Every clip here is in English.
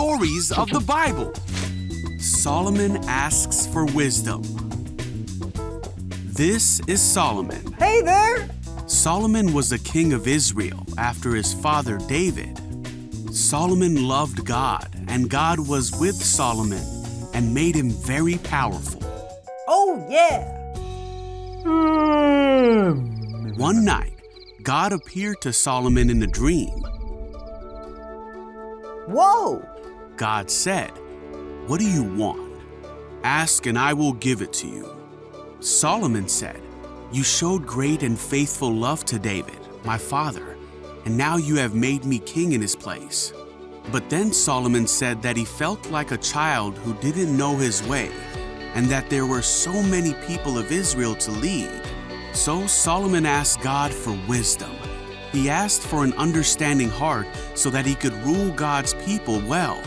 stories of the Bible. Solomon asks for wisdom. This is Solomon. Hey there! Solomon was the king of Israel after his father David. Solomon loved God, and God was with Solomon and made him very powerful. Oh, yeah! One night, God appeared to Solomon in a dream. Whoa! God said, What do you want? Ask and I will give it to you. Solomon said, You showed great and faithful love to David, my father, and now you have made me king in his place. But then Solomon said that he felt like a child who didn't know his way, and that there were so many people of Israel to lead. So Solomon asked God for wisdom. He asked for an understanding heart so that he could rule God's people well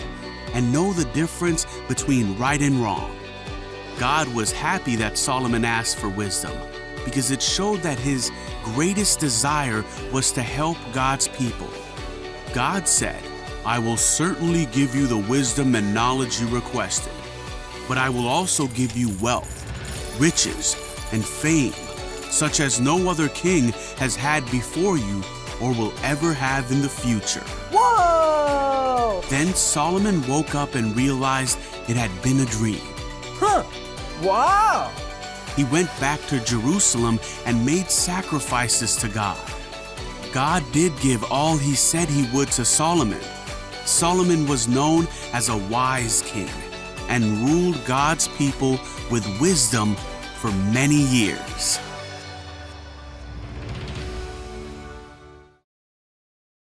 and know the difference between right and wrong. God was happy that Solomon asked for wisdom because it showed that his greatest desire was to help God's people. God said, I will certainly give you the wisdom and knowledge you requested, but I will also give you wealth, riches, and fame, such as no other king has had before you or will ever have in the future. Whoa! Then Solomon woke up and realized it had been a dream. Huh! Wow! He went back to Jerusalem and made sacrifices to God. God did give all he said he would to Solomon. Solomon was known as a wise king and ruled God's people with wisdom for many years.